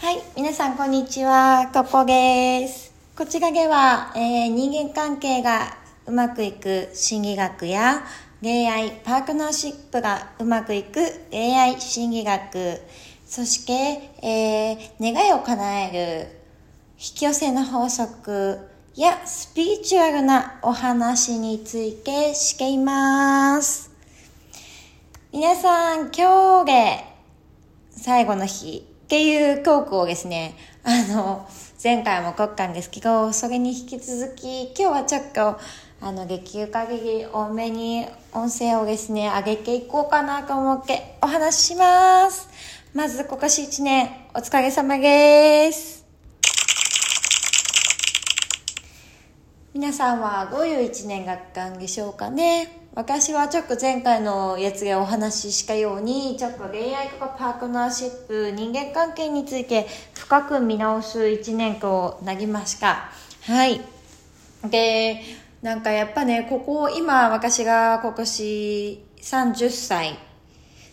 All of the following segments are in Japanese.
はい、皆さんこんにちは、ここです。こちらでは、えー人間関係がうまくいく心理学や恋愛、パートナーシップがうまくいく恋愛心理学、そして、えー願いを叶える引き寄せの法則やスピリチュアルなお話についてしています。皆さん、今日で最後の日っていうトークをですね、あの、前回も撮ったんですけど、それに引き続き、今日はちょっと、あの、できる限り多めに音声をですね、上げていこうかなと思ってお話しします。まず今年1年、お疲れ様です。皆さんはどういう1年だったんでしょうかね私はちょっと前回のやつでお話ししたようにちょっと恋愛とかパートナーシップ人間関係について深く見直す1年となりました。はい。でなんかやっぱねここ今私が今年30歳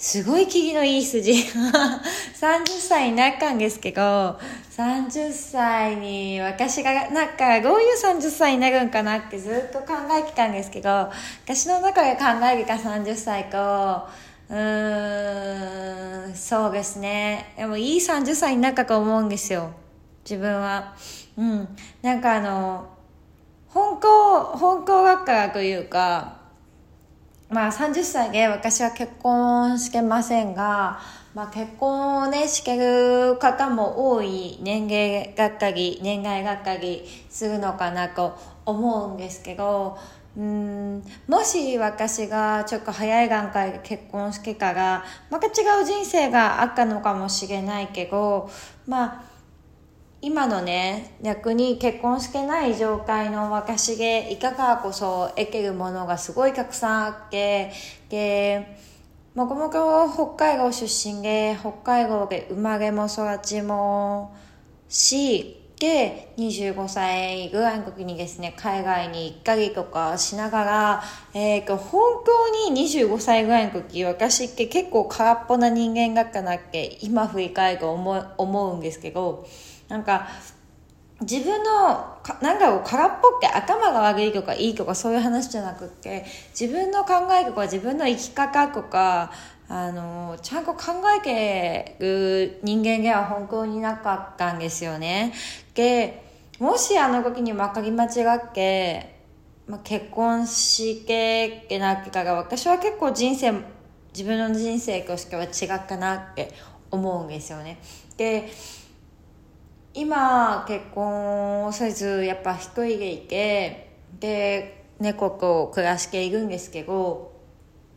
すごい気のいい筋。30歳になったんですけど、30歳に私が、なんかどういう30歳になるんかなってずっと考えてたんですけど、私の中で考えてた30歳と、うーん、そうですね。でもいい30歳になったと思うんですよ。自分は。うん。なんかあの、本校、本校学科というか、まあ30歳で私は結婚してませんが、まあ結婚をね、してる方も多い年齢がったり、年代がったりするのかなと思うんですけど、うんもし私がちょっと早い段階で結婚してから、また違う人生があったのかもしれないけど、まあ今のね逆に結婚してない状態の私でいかがこそ得てるものがすごいたくさんあってでもともと北海道出身で北海道で生まれも育ちもしで25歳ぐらいの時にですね海外に行ったりとかしながら、えー、と本当に25歳ぐらいの時私って結構空っぽな人間だったなって今振り返ると思思うんですけどなんか自分のなんかを空っぽって頭が悪いとかいいとかそういう話じゃなくって自分の考えとか自分の生き方とかあのちゃんと考えてる人間では本当になかったんですよね。でもしあの時にまかり間違って、まあ、結婚してってなってから私は結構人生自分の人生としては違ったなって思うんですよね。で今結婚をせずやっぱ一人でいてで猫と暮らしていくんですけど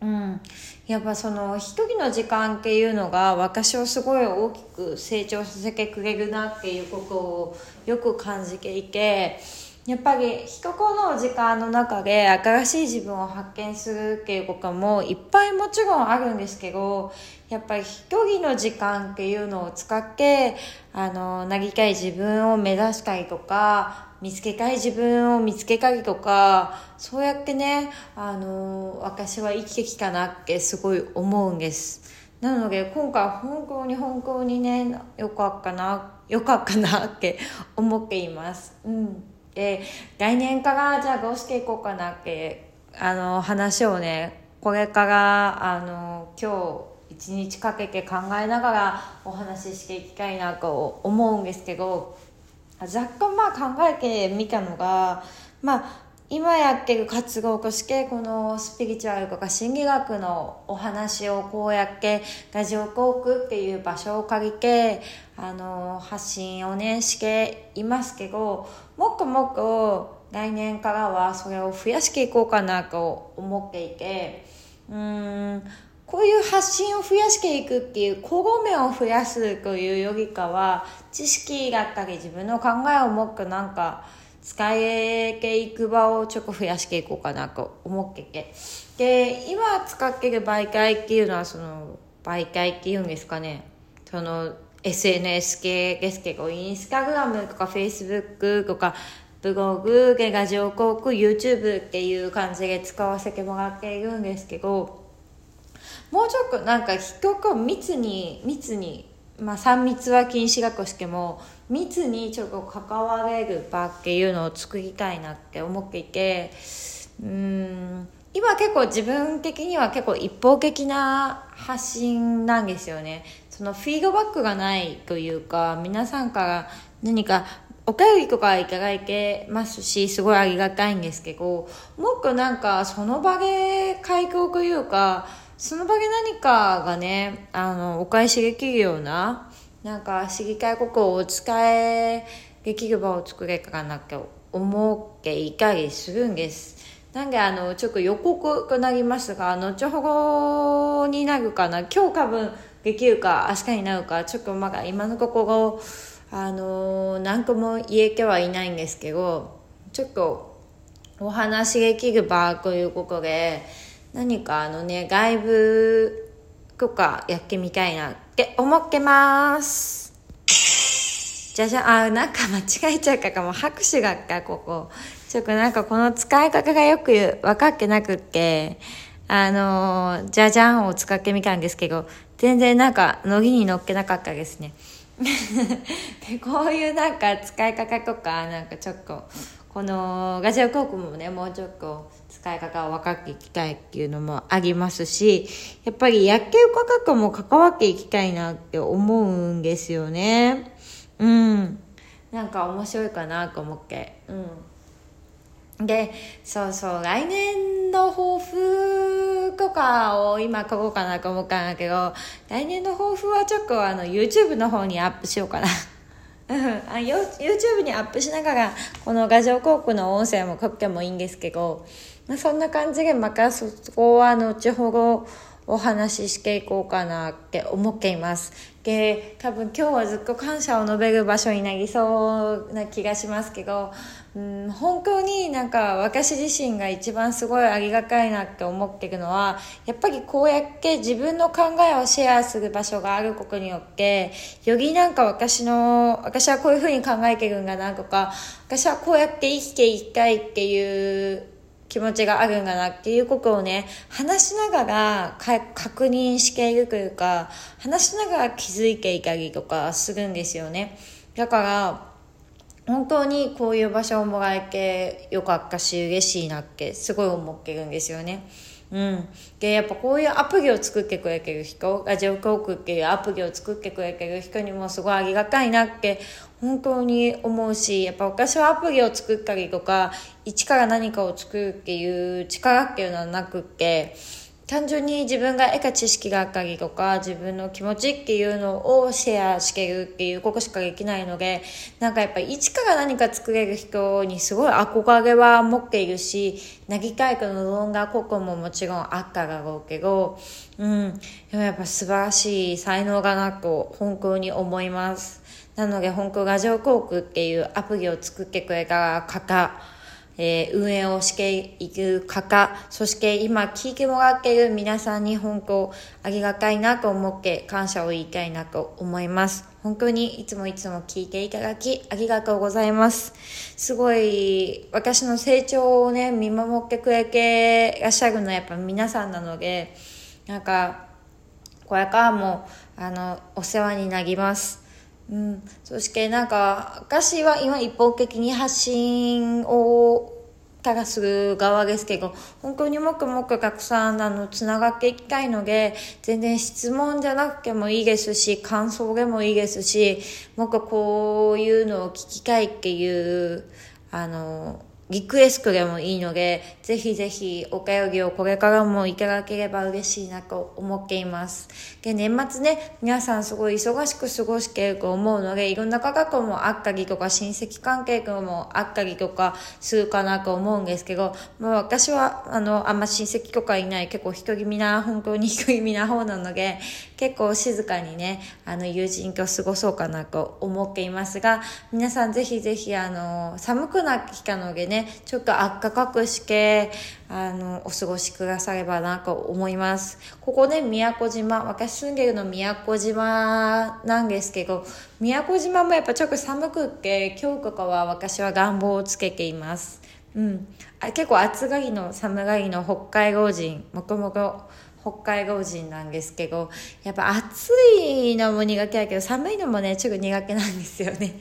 うん。やっぱその一人の時間っていうのが私をすごい大きく成長させてくれるなっていうことをよく感じていてやっぱり一個の時間の中で新しい自分を発見するっていうこともいっぱいもちろんあるんですけどやっぱり一人の時間っていうのを使ってあのなりたい自分を目指したりとか見つけたい自分を見つけたりとかそうやってねあの私は生きてきたなってすごい思うんです。なので今回本当に本当にねよかったなよかったなって思っています。うん。で来年からじゃあどうしていこうかなってあの話をねこれからあの今日一日かけて考えながらお話ししていきたいなと思うんですけどざっとまあ考えてみたのがまあ今やってる活動としてこのスピリチュアルとか心理学のお話をこうやってラジオトークっていう場所を借りてあの発信をねしていますけどもっともっと来年からはそれを増やしていこうかなと思っていてうーんこういう発信を増やしていくっていう小米を増やすというよりかは知識だったり自分の考えをもっとなんか使えていく場をちょっと増やしていこうかなと思ってて。で今使ってる媒体っていうのはその媒体っていうんですかね。その SNS 系ですけどインスタグラムとかフェイスブックとかブログでラジオ広告 YouTube っていう感じで使わせてもらっているんですけどもうちょっとなんか人と密に密にまあ、3密は禁止だとしても密にちょっと関われる場っていうのを作りたいなって思っていてうん今結構自分的には結構一方的な発信なんですよね。そのフィードバックがないというか皆さんから何かお便りとかいただいてますしすごいありがたいんですけどもっとなんかその場で開業というかその場で何かがねあのお返しできるようななんか知りたいことをお伝えできる場を作れかなって思っていたりするんです。なんであのちょっと予告となりますが後ほどになるかな今日多分できるか明日になるかちょっとまだ今のところあの何とも言えてはいないんですけどちょっとお話できる場ということで何かあのね外部とかやってみたいなって思ってます。じゃじゃあなんか間違えちゃうかも。拍手がっかここ。ちょっとなんかこの使い方がよく分かってなくって。あのじゃじゃんを使ってみたんですけど全然なんかノリに乗っけなかったですね。でこういうなんか使い方とかなんかちょっとこのガジュアル航空もねもうちょっと使い方を分かっていきたいっていうのもありますしやっぱり薬系価格も関わっていきたいなって思うんですよね。うん。なんか面白いかなと思って。うん。でそうそう来年の抱負とかを今書こうかなと思ったんだけど来年の抱負はちょっとあの YouTube の方にアップしようかな。あ YouTube にアップしながらこの画像広告の音声も書くてもいいんですけど、まあ、そんな感じでまたそこは後ほどお話ししていこうかなって思っています。で、多分今日はずっと感謝を述べる場所になりそうな気がしますけど、うん、本当になんか私自身が一番すごいありがたいなって思ってるのは、やっぱりこうやって自分の考えをシェアする場所があることによって、よりなんか私の、私はこういうふうに考えてるんだなとか、私はこうやって生きていきたいっていう気持ちがあるんだなっていうことをね、話しながら確認しているというか、話しながら気づいていたりとかするんですよね。だから、本当にこういう場所をもらえてよかったし、嬉しいなってすごい思ってるんですよね。うん。で、やっぱこういうアプリを作ってくれてる人、ラジオトークっていうアプリを作ってくれてる人にもすごいありがたいなって本当に思うし、やっぱ私はアプリを作ったりとか、一から何かを作るっていう力っていうのはなくって、単純に自分が得た知識があったりとか自分の気持ちっていうのをシェアしてるっていうことしかできないのでなんかやっぱり一から何か作れる人にすごい憧れは持っているしなぎたいかの論がここももちろんあっただろうけどうん。でもやっぱ素晴らしい才能がなと本当に思います。なので本当ラジオ航空っていうアプリを作ってくれた方えー、運営をしていく方、そして今聞いてもらっている皆さんに本当ありがたいなと思って感謝を言いたいなと思います。本当にいつもいつも聞いていただきありがとうございます。すごい私の成長をね、見守ってくれていらっしゃるのはやっぱ皆さんなので、なんか、これからも、あの、お世話になります。うん、そしてなんか私は今一方的に発信をからする側ですけど本当にもくもくたくさんあのつながっていきたいので全然質問じゃなくてもいいですし感想でもいいですしもっとこういうのを聞きたいっていうあのリクエストでもいいので、ぜひぜひお便りをこれからもいただければ嬉しいなと思っています。で、年末ね、皆さんすごい忙しく過ごしていると思うので、いろんな価格もあったりとか、親戚関係もあったりとかするかなと思うんですけど、まあ私は、あの、あんま親戚とかいない、結構独り身な、本当に独り身な方なので、結構静かにね、あの、友人と過ごそうかなと思っていますが、皆さんぜひぜひ、あの、寒くなってきたのでね、ちょっとあったかくして、あの、お過ごしくださればなと思います。ここね、宮古島、私住んでるの宮古島なんですけど、宮古島もやっぱちょっと寒くって、今日とかは私は暖房をつけています。うん。あ結構暑がりの寒がりの北海道人、もともと北海道人なんですけど、やっぱ暑いのも苦手だけど、寒いのもね、ちょっと苦手なんですよね。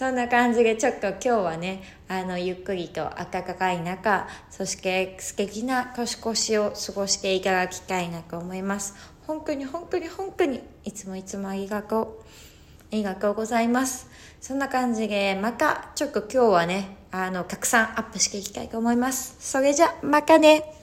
そんな感じで、ちょっと今日はね、あの、ゆっくりと暖かい中、そして素敵な年越しを過ごしていただきたいなと思います。本当に本当に本当に、いつもいつもありがとう。ありがとうございます。そんな感じで、また、ちょっと今日はね、あの、たくさんアップしていきたいと思います。それじゃ、またね。